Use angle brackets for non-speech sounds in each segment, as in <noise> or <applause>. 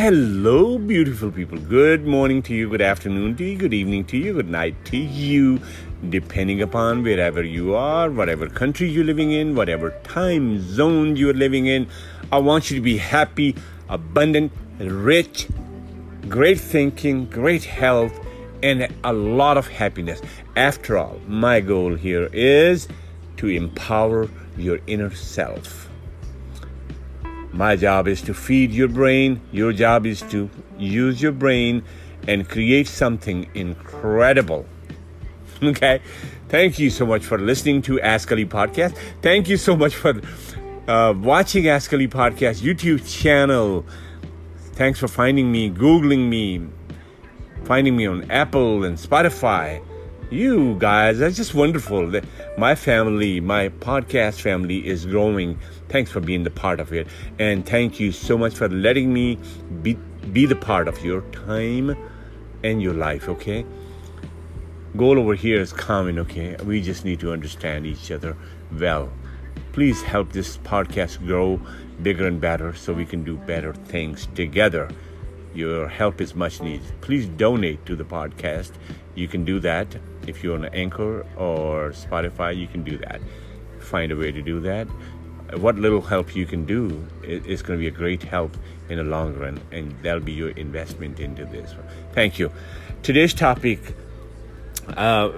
Hello, beautiful people. Good morning to you, good afternoon to you, good evening to you, good night to you, depending upon wherever you are, whatever country you're living in, whatever time zone you're living in. I want you to be happy, abundant, rich, great thinking, great health, and a lot of happiness. After all, my goal here is to empower your inner self. My job is to feed your brain. Your job is to use your brain and create something incredible. <laughs> Okay? Thank you so much for listening to Ask Ali Podcast. Thank you so much for uh, watching Ask Ali Podcast YouTube channel. Thanks for finding me, Googling me, finding me on Apple and Spotify. You guys, that's just wonderful. My family, my podcast family is growing. Thanks for being the part of it. And thank you so much for letting me be, be the part of your time and your life, okay? Goal over here is common, okay? We just need to understand each other well. Please help this podcast grow bigger and better so we can do better things together. Your help is much needed. Please donate to the podcast. You can do that if you're on Anchor or Spotify, you can do that. Find a way to do that. What little help you can do is going to be a great help in the long run, and that'll be your investment into this. Thank you. Today's topic uh,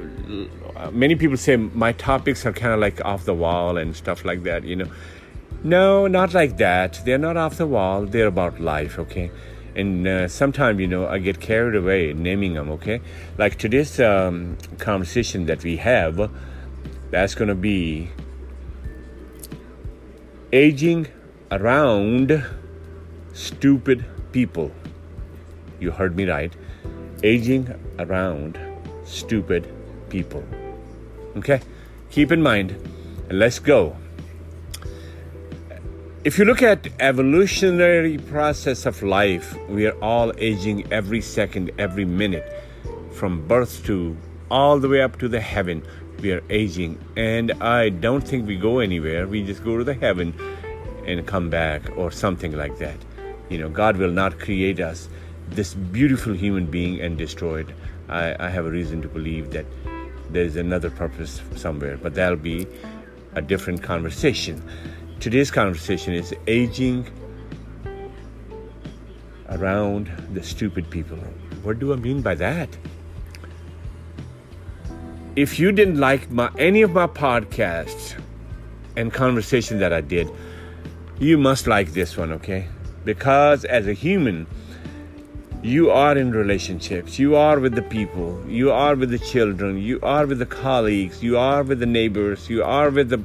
many people say my topics are kind of like off the wall and stuff like that, you know. No, not like that. They're not off the wall. They're about life, okay? And uh, sometimes, you know, I get carried away naming them, okay? Like today's um, conversation that we have, that's to be aging around stupid people. You heard me right. Aging around stupid people. Okay? Keep in mind, let's go. If you look at evolutionary process of life, we are all aging every second, every minute. From birth to all the way up to the heaven, we are aging. And I don't think we go anywhere. We just go to the heaven and come back or something like that. You know, God will not create us this beautiful human being and destroy it. I, I have a reason to believe that there's another purpose somewhere, but that'll be a different conversation. Today's conversation is aging around the stupid people. What do I mean by that? If you didn't like my, any of my podcasts and conversation that I did, you must like this one, okay? Because as a human, you are in relationships you are with the people you are with the children you are with the colleagues you are with the neighbors you are with the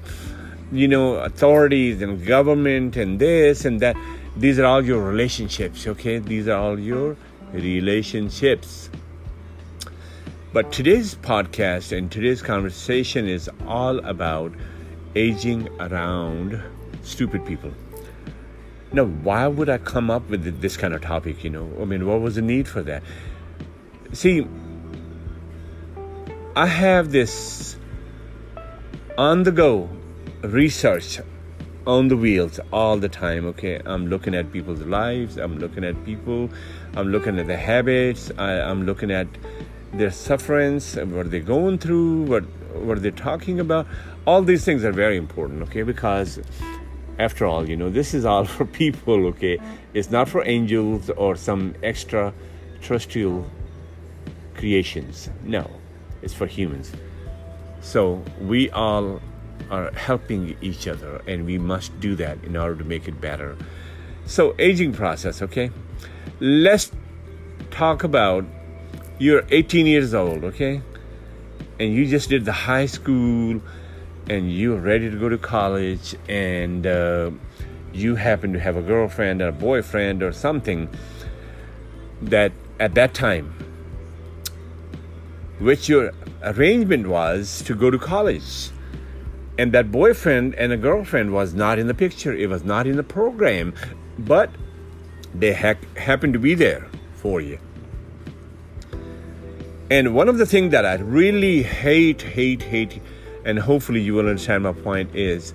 you know authorities and government and this and that these are all your relationships okay these are all your relationships but today's podcast and today's conversation is all about aging around stupid people now, why would I come up with this kind of topic? You know, I mean, what was the need for that? See, I have this on the go research on the wheels all the time. Okay, I'm looking at people's lives, I'm looking at people, I'm looking at the habits, I, am looking at their sufferings, what they're going through, what what they're talking about. All these things are very important, okay, because after all, you know, this is all <laughs> for people, okay? It's not for angels or some extra terrestrial creations. No, it's for humans. So we all are helping each other, and we must do that in order to make it better. So, aging process, okay? Let's talk about you're 18 years old, okay? And you just did the high school and you're ready to go to college and uh, you happen to have a girlfriend or a boyfriend or something that at that time which your arrangement was to go to college and that boyfriend and a girlfriend was not in the picture it was not in the program but they ha- happened to be there for you and one of the things that i really hate hate hate and hopefully you will understand my point is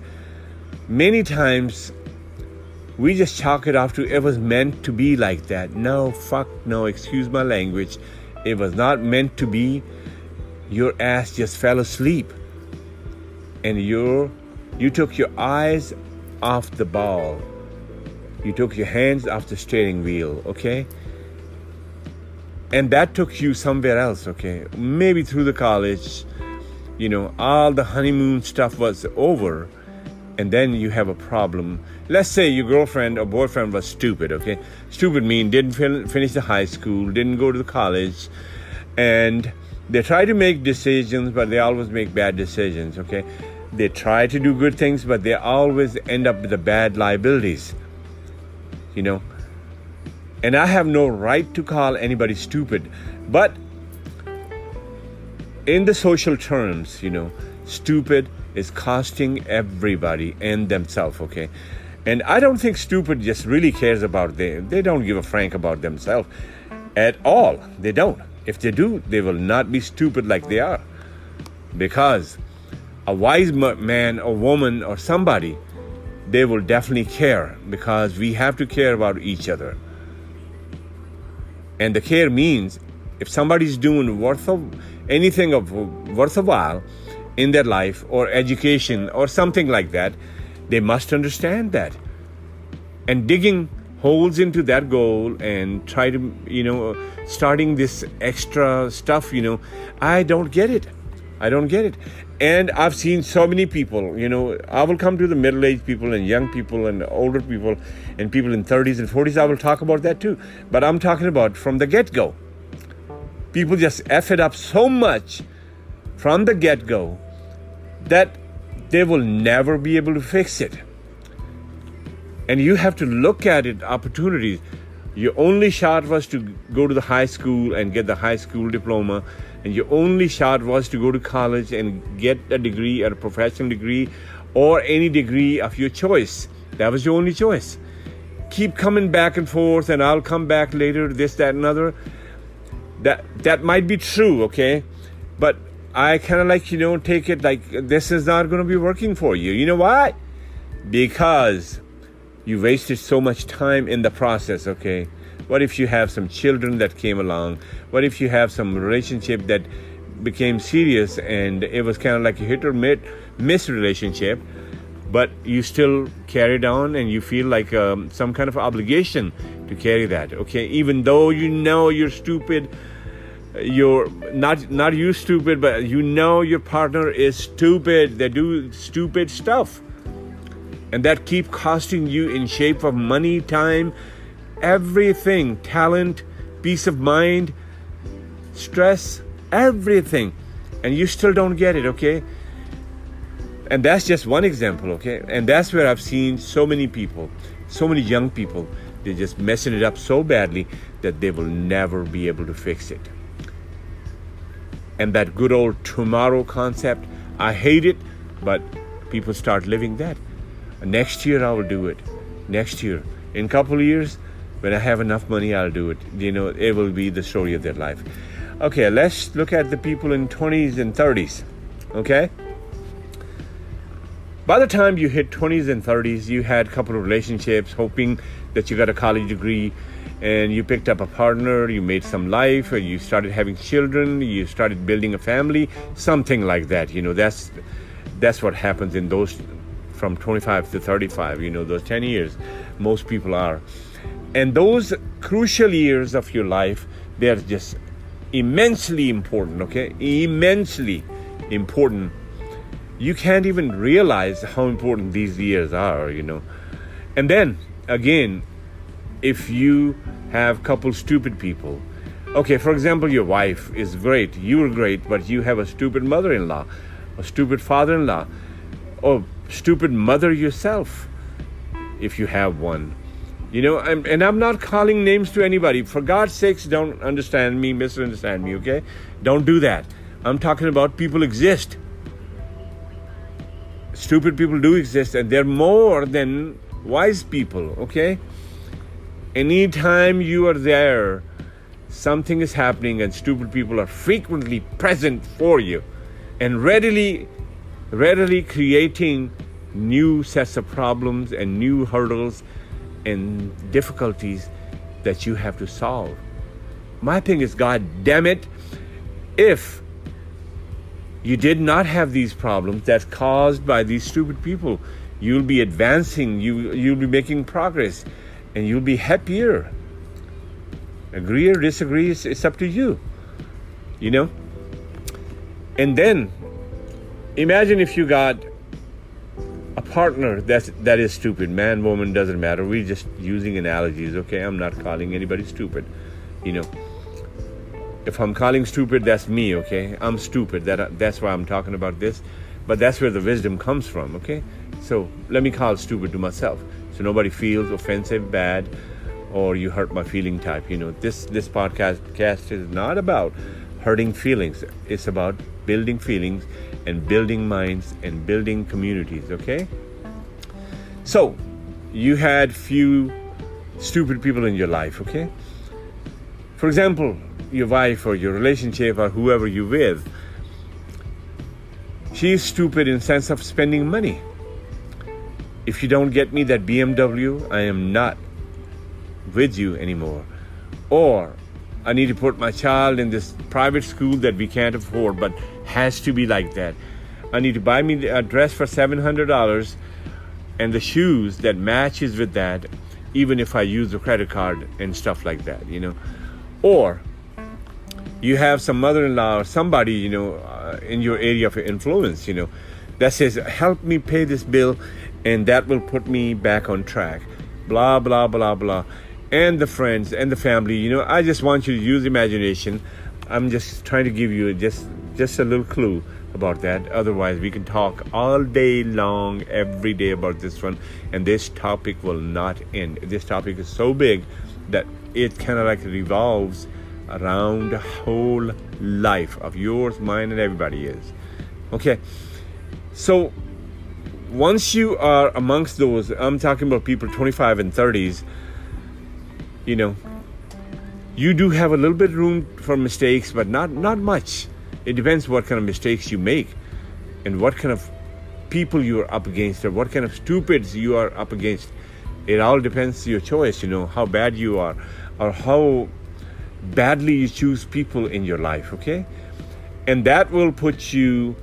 many times we just chalk it off to it was meant to be like that. No, fuck no, excuse my language. It was not meant to be. Your ass just fell asleep. And you you took your eyes off the ball. You took your hands off the steering wheel, okay? And that took you somewhere else, okay? Maybe through the college, you know, all the honeymoon stuff was over and then you have a problem. Let's say your girlfriend or boyfriend was stupid, okay? Stupid mean didn't fin- finish the high school, didn't go to the college, and they try to make decisions, but they always make bad decisions, okay? They try to do good things, but they always end up with the bad liabilities, you know? And I have no right to call anybody stupid, but in the social terms, you know, stupid is costing everybody and themselves, okay? And I don't think stupid just really cares about them. They don't give a frank about themselves at all. They don't. If they do, they will not be stupid like they are. Because a wise man or woman or somebody, they will definitely care because we have to care about each other. And the care means if somebody's doing worth of anything of worth a while, in their life or education or something like that, they must understand that. And digging holes into that goal and try to, you know, starting this extra stuff, you know, I don't get it. I don't get it. And I've seen so many people, you know, I will come to the middle aged people and young people and older people and people in 30s and 40s. I will talk about that too. But I'm talking about from the get go. People just F it up so much from the get go that they will never be able to fix it. And you have to look at it opportunities. Your only shot was to go to the high school and get the high school diploma, and your only shot was to go to college and get a degree, a professional degree, or any degree of your choice. That was your only choice. Keep coming back and forth, and I'll come back later, this, that, and other. That that might be true, okay? But I kind of like, you know, take it like this is not going to be working for you. You know why? Because you wasted so much time in the process, okay? What if you have some children that came along? What if you have some relationship that became serious and it was kind of like a hit or miss relationship, but you still carried on and you feel like um, some kind of obligation to carry that, okay? Even though you know you're stupid you're not not you stupid, but you know your partner is stupid. They do stupid stuff, and that keep costing you in shape of money, time, everything, talent, peace of mind, stress, everything, and you still don't get it. Okay. And that's just one example, okay? And that's where I've seen so many people, so many young people, they're just messing it up so badly that they will never be able to fix it and that good old tomorrow concept. I hate it, but people start living that. Next year I will do it. Next year, in couple years, when I have enough money, I'll do it. You know, it will be the story of their life. Okay, let's look at the people in 20s and 30s. Okay? By the time you hit 20s and 30s, you had a couple of relationships, hoping that you got a college degree, and you picked up a partner, you made some life, you started having children, you started building a family, something like that. You know, that's that's what happens in those from 25 to 35. You know, those 10 years, most people are, and those crucial years of your life, they're just immensely important. Okay, immensely important. You can't even realize how important these years are. You know, and then again if you have couple stupid people. Okay, for example, your wife is great, you're great, but you have a stupid mother in law, a stupid father in law, or stupid mother yourself, if you have one. You know, and, and I'm not calling names to anybody. For God's sakes, don't understand me, misunderstand me, okay? Don't do that. I'm talking about people exist. Stupid people do exist, and they're more than wise people, okay? anytime you are there, something is happening, and stupid people are frequently present for you and readily, readily creating new sets of problems and new hurdles and difficulties that you have to solve. My thing is, God damn it, if you did not have these problems that's caused by these stupid people, you'll be advancing, you, you'll be making progress, and you'll be happier. Agree or disagree, it's, it's up to you. You know? And then imagine if you got partner that's that is stupid. Man woman doesn't matter. We're just using analogies okay? I'm not calling anybody stupid you know? If i'm calling stupid that's me okay? I'm stupid. That that's why i'm talking about this. But that's where the wisdom comes from okay? So let me call stupid to myself. So nobody feels offensive bad or you hurt my feeling type you know? This this podcast cast is not about hurting feelings. It's about building feelings and building minds and building communities okay so you had few stupid people in your life okay? For example your wife or your relationship or whoever you with she's stupid in sense of spending money. If you don't get me that bmw i am not with you anymore. Or I need to put my child in this private school that we can't afford, but has to be like that. I need to buy me a dress for $700 and the shoes that matches with that, even if I use a credit card and stuff like that, you know. Or you have some mother-in-law or somebody, you know, uh, in your area of influence, you know, that says, help me pay this bill and that will put me back on track. Blah, blah, blah, blah and the friends and the family. You know, I just want you to use imagination. I'm just trying to give you just just a little clue about that. Otherwise, we can talk all day long, every day about this one, and this topic will not end. This topic is so big that it kind of like revolves around the whole life of yours, mine, and everybody is. Okay, so once you are amongst those, I'm talking about people 25 and 30s you know, you do have a little bit of room for mistakes, but not not much. It depends what kind of mistakes you make, and what kind of people you are up against, or what kind of stupids you are up against. It all depends your choice. You know how bad you are, or how badly you choose people in your life. Okay, and that will put you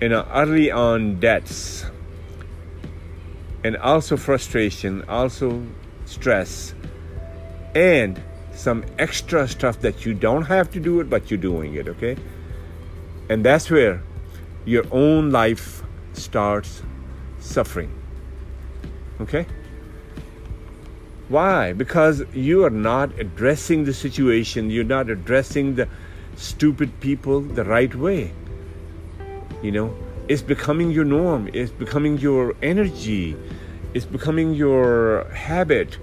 in a early on debts, and also frustration, also stress and some extra stuff that you don't have to do it, but you're doing it, okay? And that's where your own life starts suffering. Okay? Why? Because you are not addressing the situation, you're not addressing the stupid people the right way. You know, it's becoming your norm, it's becoming your energy, it's becoming your habit,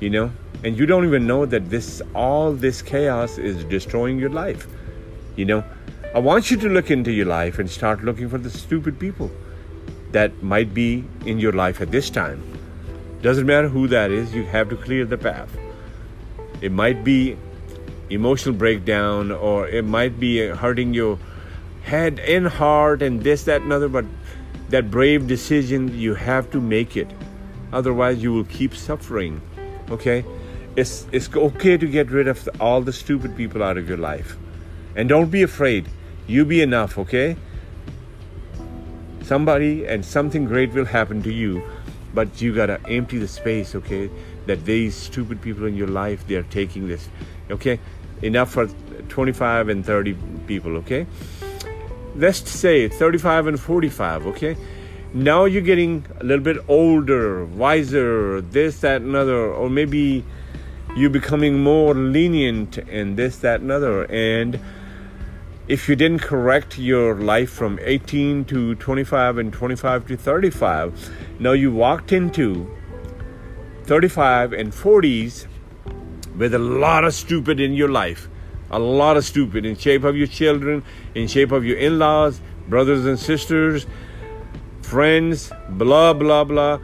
you know and you don't even know that this all this chaos is destroying your life you know i want you to look into your life and start looking for the stupid people that might be in your life at this time. Doesn't matter who that is you have to clear the path. It might be emotional breakdown or it might be hurting your head and heart and this that and other but that brave decision you have to make it. Otherwise you will keep suffering okay? It's it's okay to get rid of all the stupid people out of your life. And don't be afraid you be enough okay? Somebody and something great will happen to you but you gotta empty the space okay? That these stupid people in your life they're taking this okay? Enough for 25 and 30 people okay? Let's say 35 and 45 okay? Now you're getting a little bit older wiser this that another or maybe you're becoming more lenient in this, that, and other. And if you didn't correct your life from 18 to 25 and 25 to 35, now you walked into 35 and 40s with a lot of stupid in your life. A lot of stupid in shape of your children, in shape of your in laws, brothers and sisters, friends, blah, blah, blah.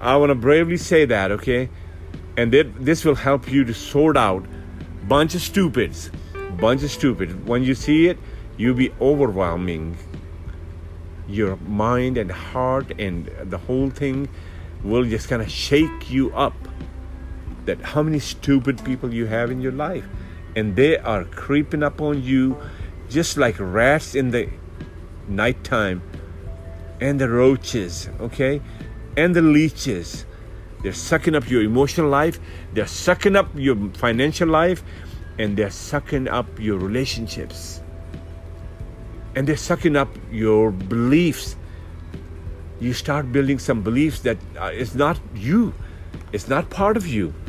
I want to bravely say that, okay? and this will help you to sort out bunch of stupids bunch of stupid. When you see it you'll be overwhelming your mind and heart and the whole thing will just kind of shake you up that how many stupid people you have in your life. And they are creeping up on you just like rats in the nighttime. And the roaches okay? And the leeches. They're sucking up your emotional life. They're sucking up your financial life and they're sucking up your relationships. And they're sucking up your beliefs. You start building some beliefs that uh, it's not you. It's not part of you. <laughs>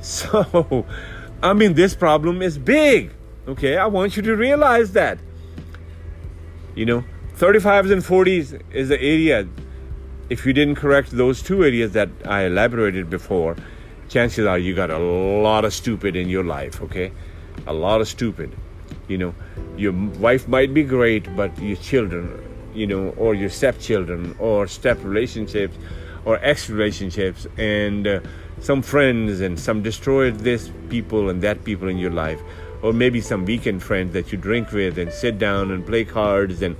So i mean this problem is big. Okay i want you to realize that. You know 35s and 40s is the area if you didn't correct those two areas that i elaborated before chances are you got a lot of stupid in your life okay? A lot of stupid. You know your wife might be great but your children you know or your stepchildren or step relationships or ex relationships and uh, some friends and some destroyed this people and that people in your life. Or maybe some weekend friends that you drink with and sit down and play cards and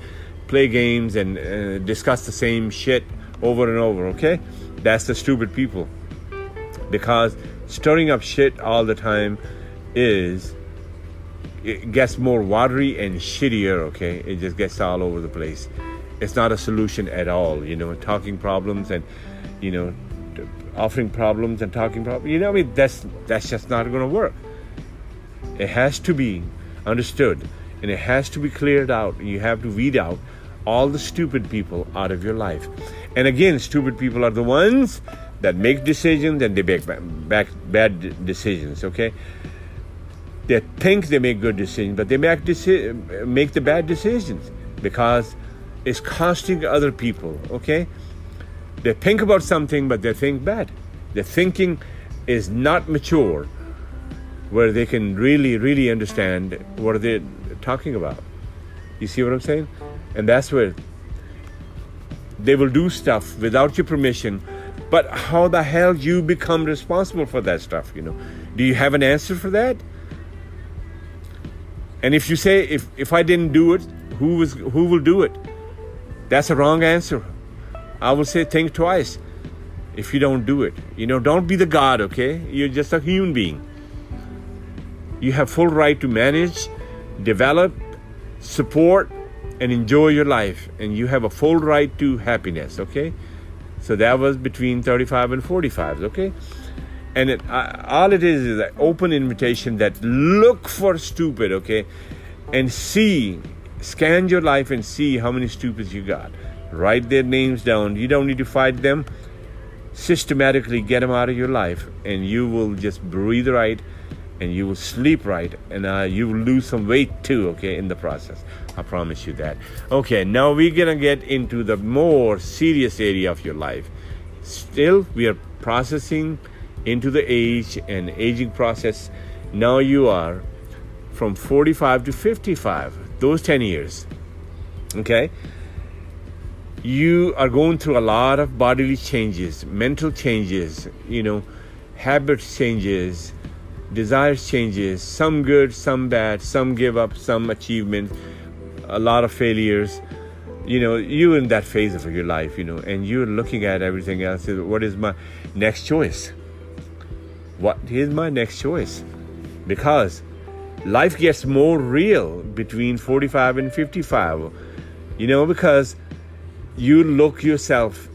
play games and uh, discuss the same shit over and over okay? That's the stupid people because stirring up shit all the time is it gets more watery and shittier okay? It just gets all over the place. It's not a solution at all you know talking problems and you know offering problems and talking problems you know i mean? That's that's just not going to work. It has to be understood and it has to be cleared out. You have to weed out all the stupid people out of your life. And again stupid people are the ones that make decisions and they make back bad decisions. Okay, they think they make good decisions, but they make deci- make the bad decisions because it's costing other people. Okay, they think about something, but they think bad. Their thinking is not mature, where they can really, really understand what they're talking about. You see what I'm saying? And that's where they will do stuff without your permission but how the hell you become responsible for that stuff, you know? Do you have an answer for that? And if you say if if I didn't do it, who was who will do it? That's a wrong answer. I will say think twice if you don't do it. You know, don't be the God, okay? You're just a human being. You have full right to manage, develop, support, and enjoy your life. And you have a full right to happiness, okay? So that was between 35 and 45, okay? And it, uh, all it is is an open invitation that look for stupid, okay? And see, scan your life and see how many stupids you got. Write their names down. You don't need to fight them. Systematically get them out of your life, and you will just breathe right and you will sleep right and uh, you will lose some weight too okay in the process i promise you that. Okay now we're gonna get into the more serious area of your life. Still we are processing into the age and aging process. Now you are from 45 to 55 those 10 years okay? You are going through a lot of bodily changes mental changes you know habit changes desires changes some good some bad some give up some achievement a lot of failures. You know you're in that phase of your life you know and you're looking at everything else. What is my next choice? What is my next choice? Because life gets more real between 45 and 55 you know because you look yourself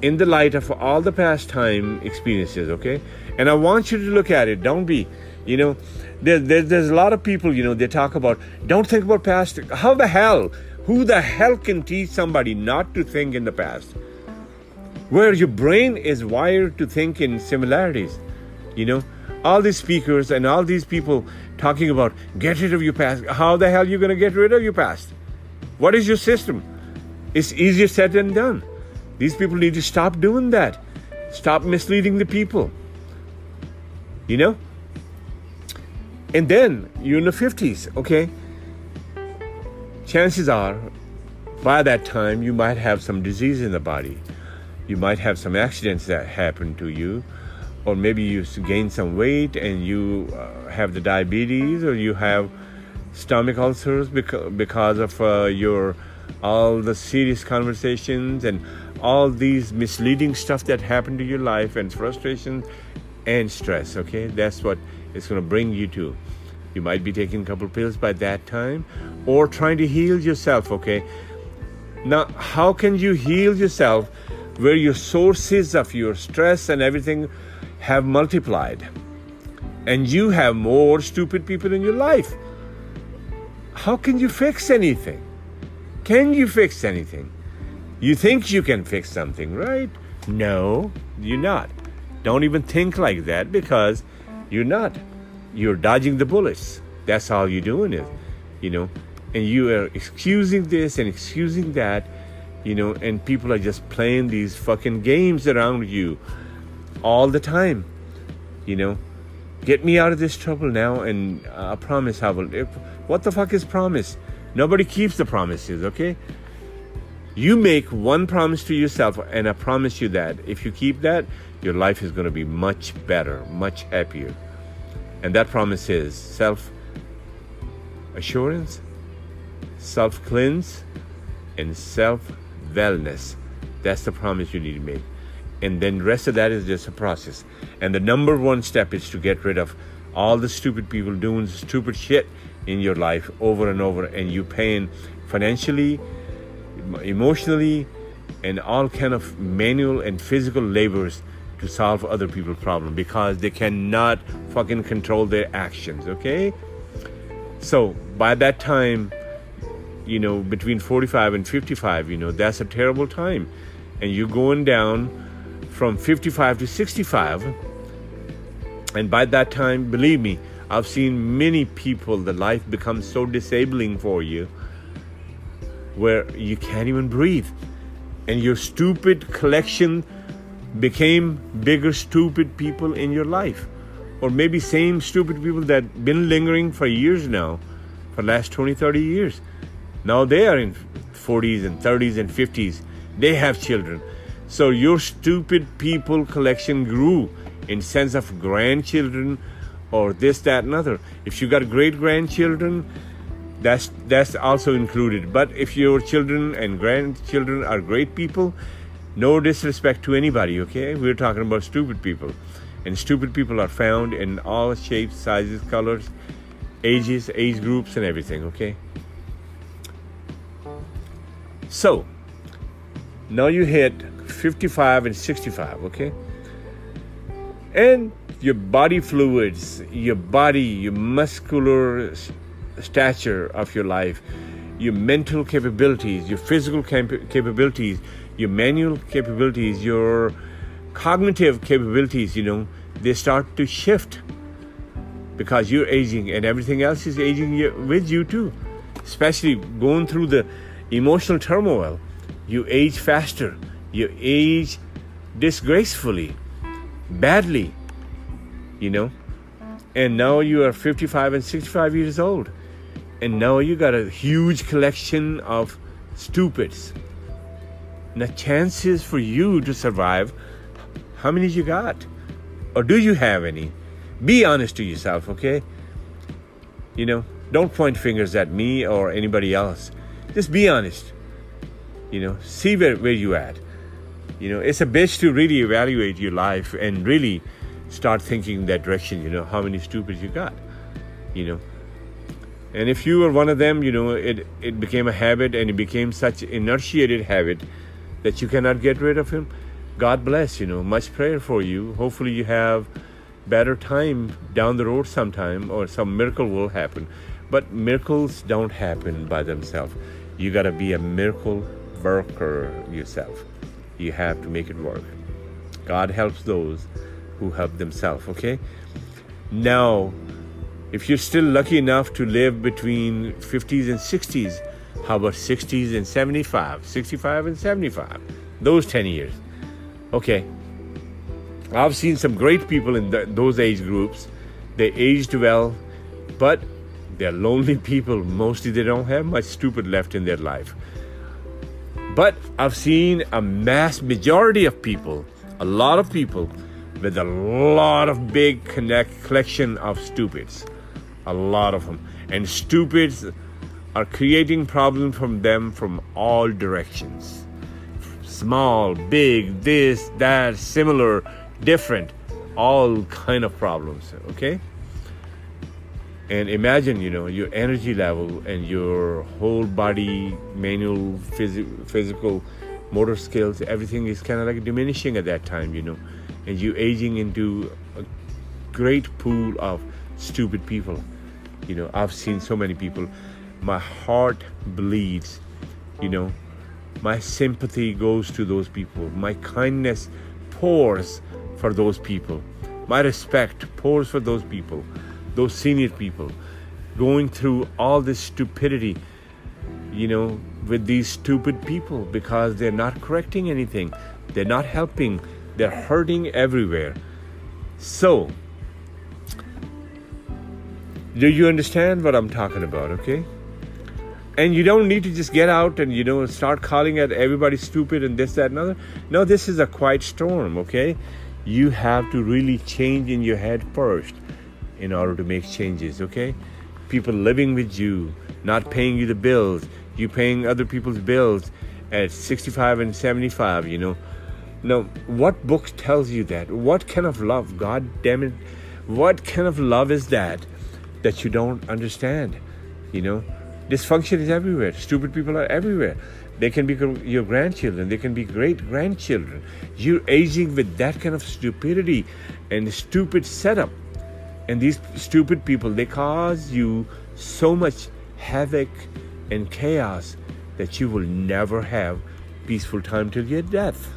in the light of all the past time experiences okay? And I want you to look at it. Don't be, you know, there, there, there's a lot of people, you know, they talk about, don't think about past. How the hell? Who the hell can teach somebody not to think in the past? Where your brain is wired to think in similarities. You know, all these speakers and all these people talking about get rid of your past. How the hell are you going to get rid of your past? What is your system? It's easier said than done. These people need to stop doing that. Stop misleading the people you know? And then you're in the 50s, okay? Chances are, by that time, you might have some disease in the body. You might have some accidents that happen to you, or maybe you gain some weight and you uh, have the diabetes, or you have stomach ulcers because, because of uh, your all the serious conversations and all these misleading stuff that happened to your life and frustration and stress. Okay, that's what it's going to bring you to. You might be taking a couple pills by that time or trying to heal yourself. Okay, now how can you heal yourself where your sources of your stress and everything have multiplied and you have more stupid people in your life? How can you fix anything? Can you fix anything? You think you can fix something, right? No, you're not. Don't even think like that because you're not. You're dodging the bullets. That's all you're doing is, you know, and you are excusing this and excusing that, you know, and people are just playing these fucking games around you all the time, you know. Get me out of this trouble now, and I promise I will. What the fuck is promise? Nobody keeps the promises, okay? You make one promise to yourself, and I promise you that if you keep that, your life is going to be much better, much happier. And that promise is self assurance, self cleanse, and self wellness. That's the promise you need to make. And then the rest of that is just a process. And the number one step is to get rid of all the stupid people doing stupid shit in your life over and over and you paying financially emotionally and all kind of manual and physical labors to solve other people's problem because they cannot fucking control their actions okay? So by that time you know between 45 and 55 you know that's a terrible time. And you're going down from 55 to 65 and by that time believe me i've seen many people the life becomes so disabling for you where you can't even breathe. And your stupid collection became bigger stupid people in your life. Or maybe same stupid people that been lingering for years now, for last 20, 30 years. Now they are in 40s and 30s and 50s. They have children. So your stupid people collection grew in sense of grandchildren or this, that, and other. If you got great grandchildren, that's that's also included but if your children and grandchildren are great people no disrespect to anybody okay? We're talking about stupid people. And stupid people are found in all shapes sizes colors ages age groups and everything okay? So now you hit 55 and 65 okay? And your body fluids your body your muscular stature of your life, your mental capabilities, your physical cap- capabilities, your manual capabilities, your cognitive capabilities, you know, they start to shift because you're aging and everything else is aging with you too. Especially going through the emotional turmoil, you age faster, you age disgracefully, badly, you know. And now you are 55 and 65 years old and now you got a huge collection of stupids. The chances for you to survive, how many you got? Or do you have any? Be honest to yourself, okay? You know, don't point fingers at me or anybody else. Just be honest. You know, see where, where you at. You know, it's a bitch to really evaluate your life and really start thinking in that direction, you know, how many stupids you got. You know, and if you were one of them, you know, it, it became a habit and it became such inertiated habit that you cannot get rid of him. God bless, you know, much prayer for you. Hopefully you have better time down the road sometime or some miracle will happen. But miracles don't happen by themselves. You got to be a miracle worker yourself. You have to make it work. God helps those who help themselves, okay? Now, if you're still lucky enough to live between 50s and 60s, how about 60s and 75, 65 and 75? Those 10 years. Okay. I've seen some great people in the, those age groups. They aged well, but they're lonely <laughs> people. Mostly they don't have much stupid left in their life. But I've seen a mass majority of people, a lot of people, with a lot of big connect collection of stupids a lot of them. And stupids are creating problems from them from all directions small, big, this, that, similar, different, all kind of problems, okay? And imagine, you know, your energy level and your whole body, manual, phys- physical, motor skills, everything is kind of like diminishing at that time, you know, and you aging into a great pool of stupid people. You know, I've seen so many people. My heart bleeds, you know, my sympathy goes to those people. My kindness pours for those people. My respect pours for those people, those senior people, going through all this stupidity, you know, with these stupid people because they're not correcting anything, they're not helping, they're hurting everywhere. So, do you understand what I'm talking about, okay? And you don't need to just get out and you know start calling at everybody stupid and this that and other. No this is a quiet storm okay? You have to really change in your head first in order to make changes okay? People living with you not paying you the bills you paying other people's bills at 65 and 75 you know? Now what book tells you that? What kind of love? God damn it. What kind of love is that that you don't understand you know Dysfunction is everywhere. Stupid people are everywhere. They can be your grandchildren, they can be great grandchildren. You're aging with that kind of stupidity and stupid setup. And these stupid people, they cause you so much havoc and chaos that you will never have peaceful time till your death.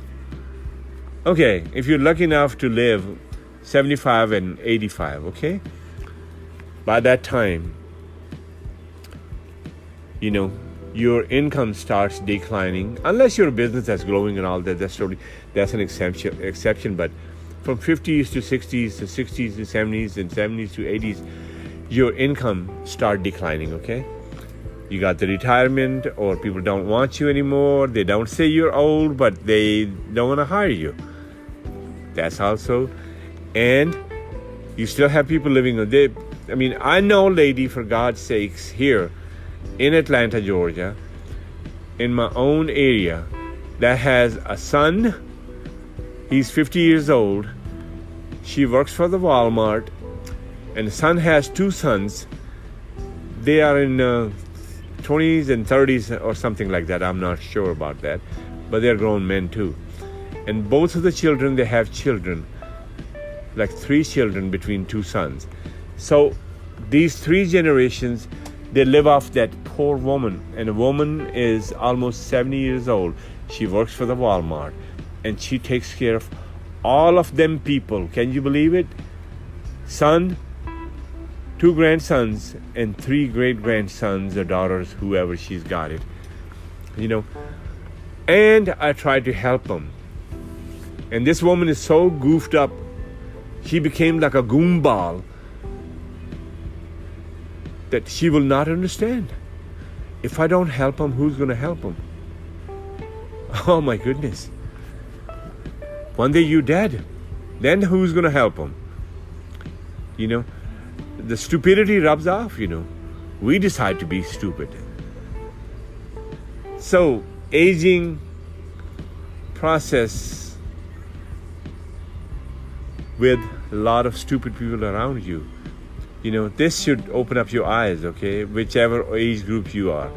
Okay, if you're lucky enough to live 75 and 85, okay? By that time, you know your income starts declining unless you're a business that's growing and all that that's totally that's an exception exception but from 50s to 60s to 60s to 70s and 70s to 80s your income start declining okay? You got the retirement or people don't want you anymore they don't say you're old but they don't want to hire you. That's also and you still have people living on they i mean i know lady for god's sakes here in Atlanta, Georgia, in my own area, that has a son. He's 50 years old. She works for the Walmart, and the son has two sons. They are in uh, 20s and 30s or something like that. I'm not sure about that, but they're grown men too. And both of the children, they have children, like three children between two sons. So these three generations they live off that poor woman and a woman is almost 70 years old. She works for the walmart and she takes care of all of them people. Can you believe it? Son two grandsons and three great grandsons or daughters whoever she's got it. You know and i tried to help them. And this woman is so goofed up she became like a goomball that she will not understand. If I don't help him, who's going to help him? <laughs> Oh my goodness. One day you're dead. Then who's going to help him? You know, the stupidity rubs off, you know. We decide to be stupid. So, aging process with a lot of stupid people around you you know this should open up your eyes okay? Whichever age group you are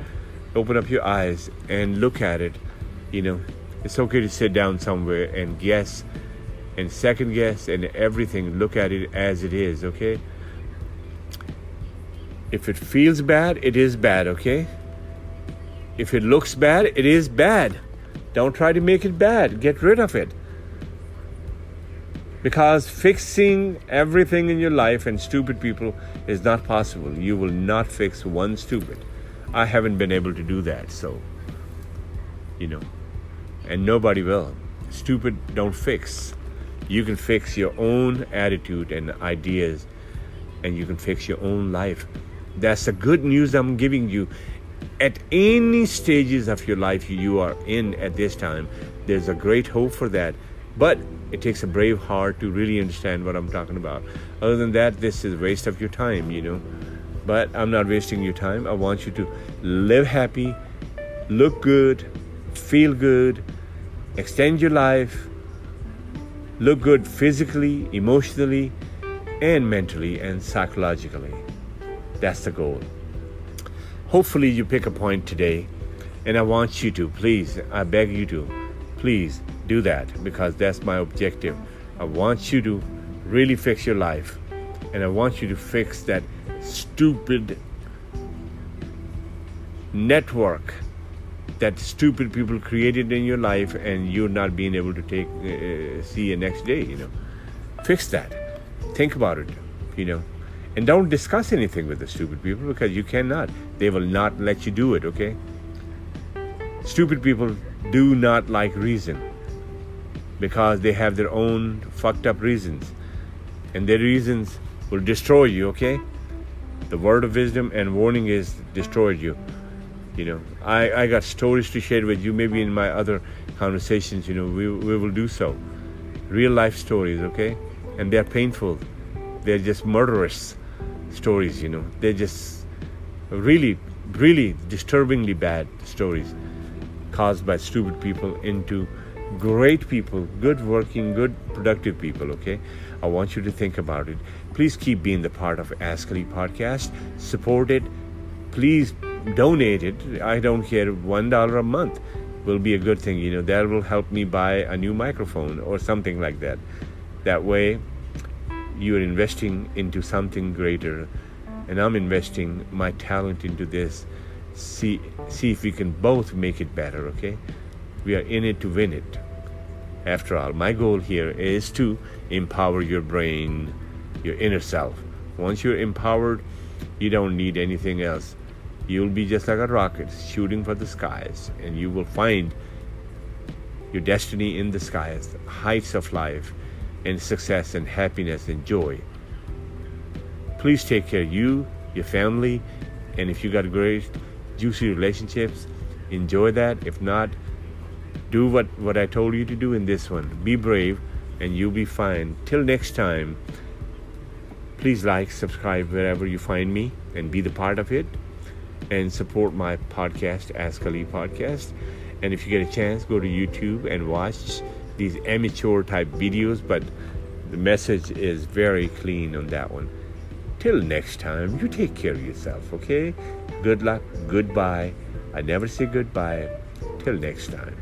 open up your eyes and look at it you know? It's okay to sit down somewhere and guess and second guess and everything. Look at it as it is okay? If it feels bad it is bad okay? If it looks bad it is bad. Don't try to make it bad. Get rid of it because fixing everything in your life and stupid people is not possible. You will not fix one stupid. I haven't been able to do that, so, you know, and nobody will. Stupid don't fix. You can fix your own attitude and ideas, and you can fix your own life. That's the good news I'm giving you. At any stages of your life you are in at this time, there's a great hope for that. But it takes a brave heart to really understand what I'm talking about. Other than that, this is a waste of your time, you know. But I'm not wasting your time. I want you to live happy, look good, feel good, extend your life, look good physically, emotionally, and mentally and psychologically. That's the goal. Hopefully, you pick a point today, and I want you to, please, I beg you to, please do that because that's my objective. I want you to really fix your life, and I want you to fix that stupid network that stupid people created in your life and you're not being able to take uh, see a next day you know. Fix that. Think about it you know. And don't discuss anything with the stupid people because you cannot. They will not let you do it okay? Stupid people do not like reason because they have their own fucked up reasons. And their reasons will destroy you okay? The word of wisdom and warning is destroyed you. You know I, I got stories to share with you maybe in my other conversations you know we, we will do so. Real life stories okay? And they're painful. They're just murderous stories you know? They're just really really disturbingly bad stories caused by stupid people into great people good working good productive people okay i want you to think about it please keep being the part of ask ali podcast support it please donate it. I don't care, one dollar a month will be a good thing. You know, that will help me buy a new microphone or something like that. That way, you're investing into something greater, and I'm investing my talent into this. See, see if we can both make it better. Okay, we are in it to win it. After all, my goal here is to empower your brain, your inner self. Once you're empowered, you don't need anything else you'll be just like a rocket shooting for the skies, and you will find your destiny in the skies, heights of life, and success and happiness and joy. Please take care of you, your family, and if you got great, juicy relationships, enjoy that. If not, do what, what I told you to do in this one. Be brave, and you'll be fine. Till next time, please like, subscribe wherever you find me, and be the part of it and support my podcast, Ask Ali Podcast. And if you get a chance, go to YouTube and watch these amateur type videos, but the message is very clean on that one. Till next time, you take care of yourself, okay? Good luck, goodbye. I never say goodbye. Till next time.